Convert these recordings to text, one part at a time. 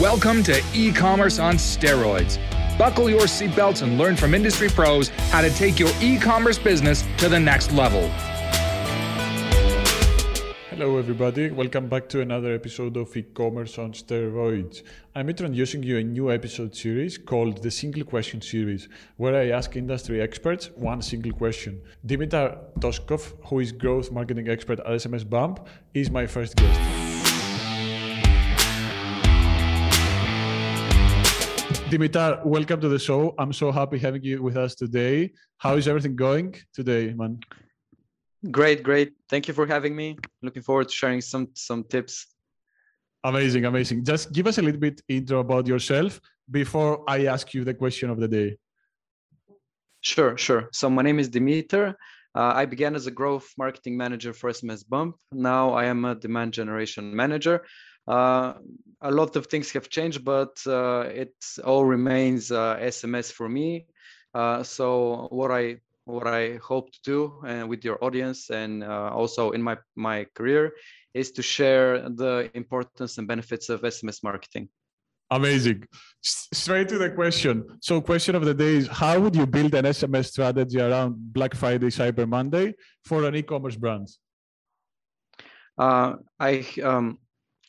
Welcome to e commerce on steroids. Buckle your seatbelts and learn from industry pros how to take your e commerce business to the next level. Hello, everybody. Welcome back to another episode of e commerce on steroids. I'm introducing you a new episode series called the Single Question Series, where I ask industry experts one single question. Dimitar Toshkov, who is growth marketing expert at SMS Bump, is my first guest. Dimitar, welcome to the show. I'm so happy having you with us today. How is everything going today, man? Great, great. Thank you for having me. Looking forward to sharing some some tips. Amazing, amazing. Just give us a little bit intro about yourself before I ask you the question of the day. Sure, sure. So my name is Dimitar. Uh, I began as a growth marketing manager for SMS Bump. Now I am a demand generation manager. Uh, a lot of things have changed, but uh, it all remains SMS uh, for me. Uh, so what I what I hope to do and uh, with your audience and uh, also in my my career is to share the importance and benefits of SMS marketing. Amazing. S- straight to the question. So, question of the day is: How would you build an SMS strategy around Black Friday, Cyber Monday for an e-commerce brand? Uh, I um,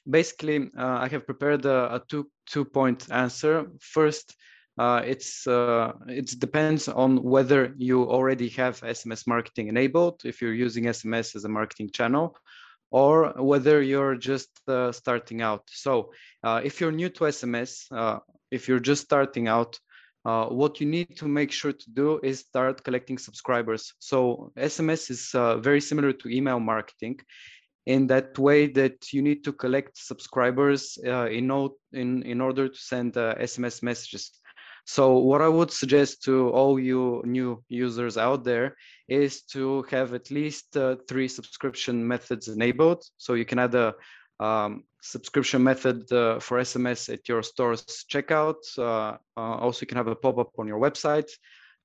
basically uh, I have prepared a, a two two point answer. First, uh, it's uh, it depends on whether you already have SMS marketing enabled, if you're using SMS as a marketing channel, or whether you're just uh, starting out. So uh, if you're new to SMS, uh, if you're just starting out, what you need to make sure to do is start collecting subscribers. So SMS is very similar to email marketing in that way that you need to collect subscribers in, in, in order to send SMS messages. So what I would suggest to all you new users out there is to have at least uh, three subscription methods enabled. So you can add a um, subscription method uh, for SMS at your store's checkout. Uh, uh, also, you can have a pop-up on your website.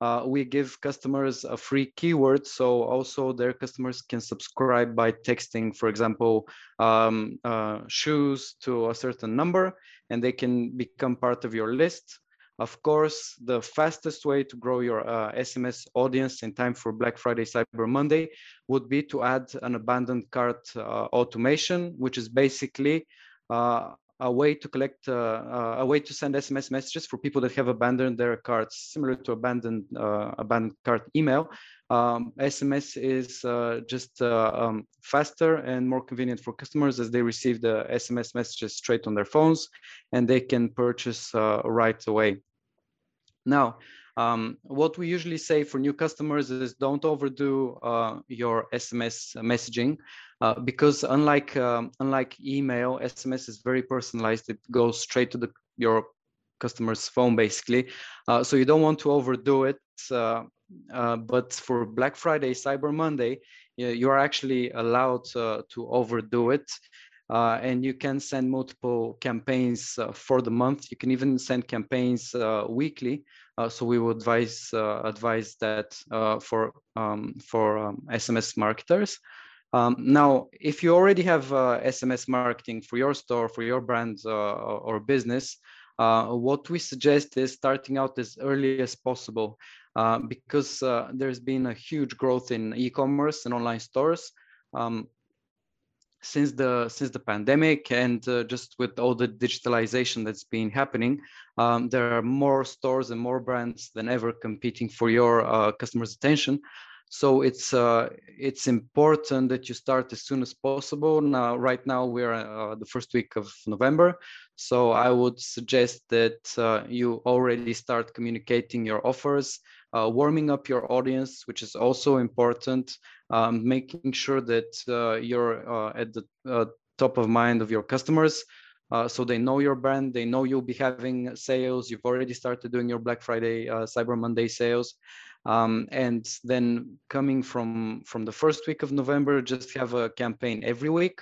Uh, we give customers a free keyword, so also their customers can subscribe by texting, for example, um, uh, shoes to a certain number, and they can become part of your list. Of course, the fastest way to grow your uh, SMS audience in time for Black Friday, Cyber Monday would be to add an abandoned cart uh, automation, which is basically uh, a way to collect, uh, uh, a way to send SMS messages for people that have abandoned their cards, similar to abandoned uh, abandoned card email. Um, SMS is uh, just uh, um, faster and more convenient for customers as they receive the SMS messages straight on their phones and they can purchase uh, right away. Now, um, what we usually say for new customers is don't overdo uh, your SMS messaging uh, because unlike um, unlike email, SMS is very personalized. It goes straight to the your customer's phone basically. Uh, so you don't want to overdo it. Uh, uh, but for Black Friday, Cyber Monday, you are actually allowed to overdo it. Uh, and you can send multiple campaigns uh, for the month. You can even send campaigns uh, weekly. So we would advise advise that for um, for um, SMS marketers. Um, now, if you already have SMS marketing for your store, for your brand or business, what we suggest is starting out as early as possible. Uh, because uh, there's been a huge growth in e-commerce and online stores. Um, since the since the pandemic and uh, just with all the digitalization that's been happening um, there are more stores and more brands than ever competing for your uh, customers attention. So it's uh, it's important that you start as soon as possible. Now right now we're uh, the first week of november. So i would suggest that uh, you already start communicating your offers uh, warming up your audience which is also important um, making sure that uh, you're uh, at the uh, top of mind of your customers. Uh, so they know your brand, they know you'll be having sales. You've already started doing your Black Friday, uh, Cyber Monday sales, um, and then coming from from the first week of November, just have a campaign every week.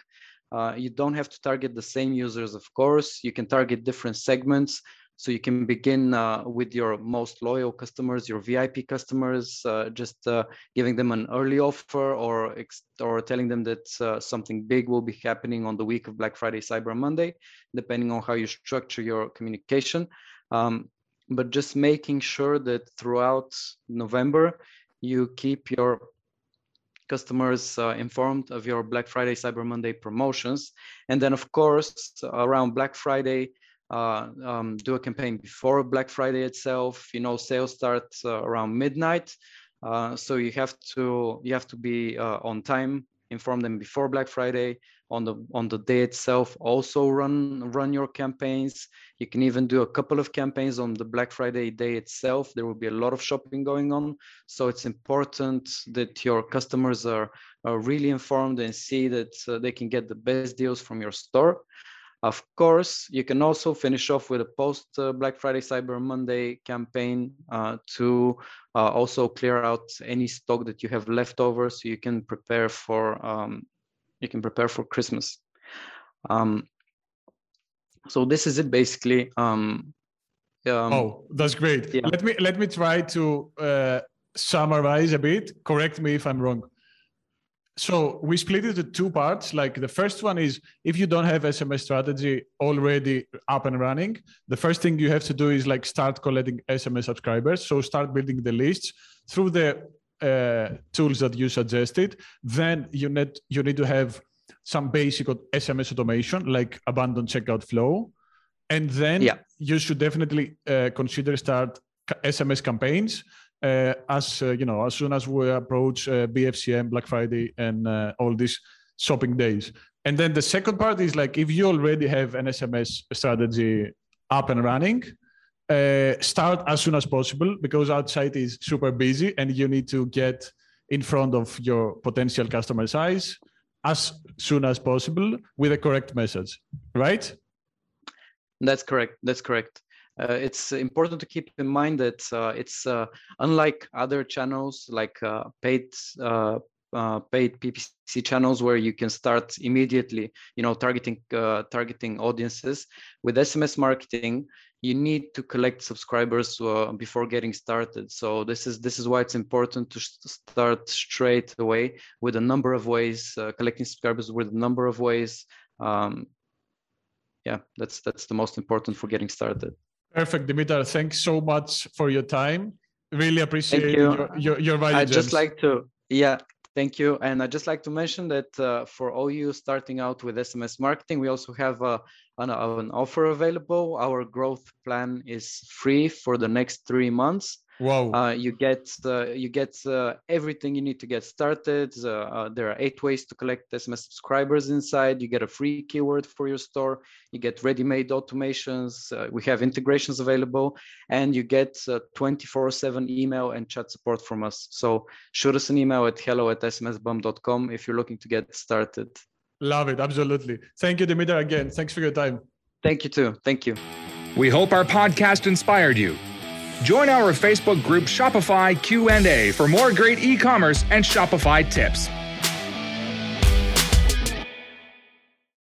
Uh, you don't have to target the same users, of course. You can target different segments. So you can begin uh, with your most loyal customers, your VIP customers, uh, just uh, giving them an early offer or or telling them that uh, something big will be happening on the week of Black Friday, Cyber Monday, depending on how you structure your communication. Um, but just making sure that throughout November you keep your customers uh, informed of your Black Friday, Cyber Monday promotions. And then, of course, around Black Friday, uh, um, do a campaign before Black Friday itself. You know, sales start uh, around midnight, uh, so you have to you have to be uh, on time. Inform them before Black Friday. On the on the day itself, also run run your campaigns. You can even do a couple of campaigns on the Black Friday day itself. There will be a lot of shopping going on. So it's important that your customers are, are really informed and see that uh, they can get the best deals from your store. Of course, you can also finish off with a post uh, Black Friday Cyber Monday campaign uh, to uh, also clear out any stock that you have left over so you can prepare for um, you can prepare for Christmas. Um, so this is it basically um, um, oh that's great yeah. let me let me try to uh, summarize a bit correct me if i'm wrong so we split it into two parts like the first one is if you don't have sms strategy already up and running the first thing you have to do is like start collecting sms subscribers so start building the lists through the uh, tools that you suggested then you need you need to have some basic SMS automation like abandoned checkout flow. And then yeah. you should definitely uh, consider start SMS campaigns as uh, you know as soon as we approach uh, BFCM, Black Friday, and uh, all these shopping days. And then the second part is like if you already have an SMS strategy up and running, uh, start as soon as possible because outside is super busy and you need to get in front of your potential customer size as soon as possible with a correct message, right? That's correct. That's correct. Uh, it's important to keep in mind that uh, it's uh, unlike other channels like uh, paid uh, uh, paid PPC channels where you can start immediately, you know, targeting targeting audiences. With SMS marketing, you need to collect subscribers uh, before getting started. So this is this is why it's important to start straight away with a number of ways, uh, collecting subscribers with a number of ways. Um, yeah, that's that's the most important for getting started. Perfect, Dimitar. Thanks so much for your time. Really appreciate you. your your, your value. I'd just like to yeah Thank you. And I'd just like to mention that uh, for all you starting out with SMS marketing, we also have uh, an, an, offer available. Our growth plan is free for the next three months. Wow! Uh, you get uh, you get uh, everything you need to get started. Uh, uh, there are eight ways to collect SMS subscribers inside. You get a free keyword for your store. You get ready-made automations. Uh, we have integrations available, and you get 24/7 email and chat support from us. So shoot us an email at hello at smsbump.com if you're looking to get started. Love it, absolutely. Thank you, Dimitar. Again, thanks for your time. Thank you too. Thank you. We hope our podcast inspired you. Join our Facebook group Shopify Q&A for more great e-commerce and Shopify tips.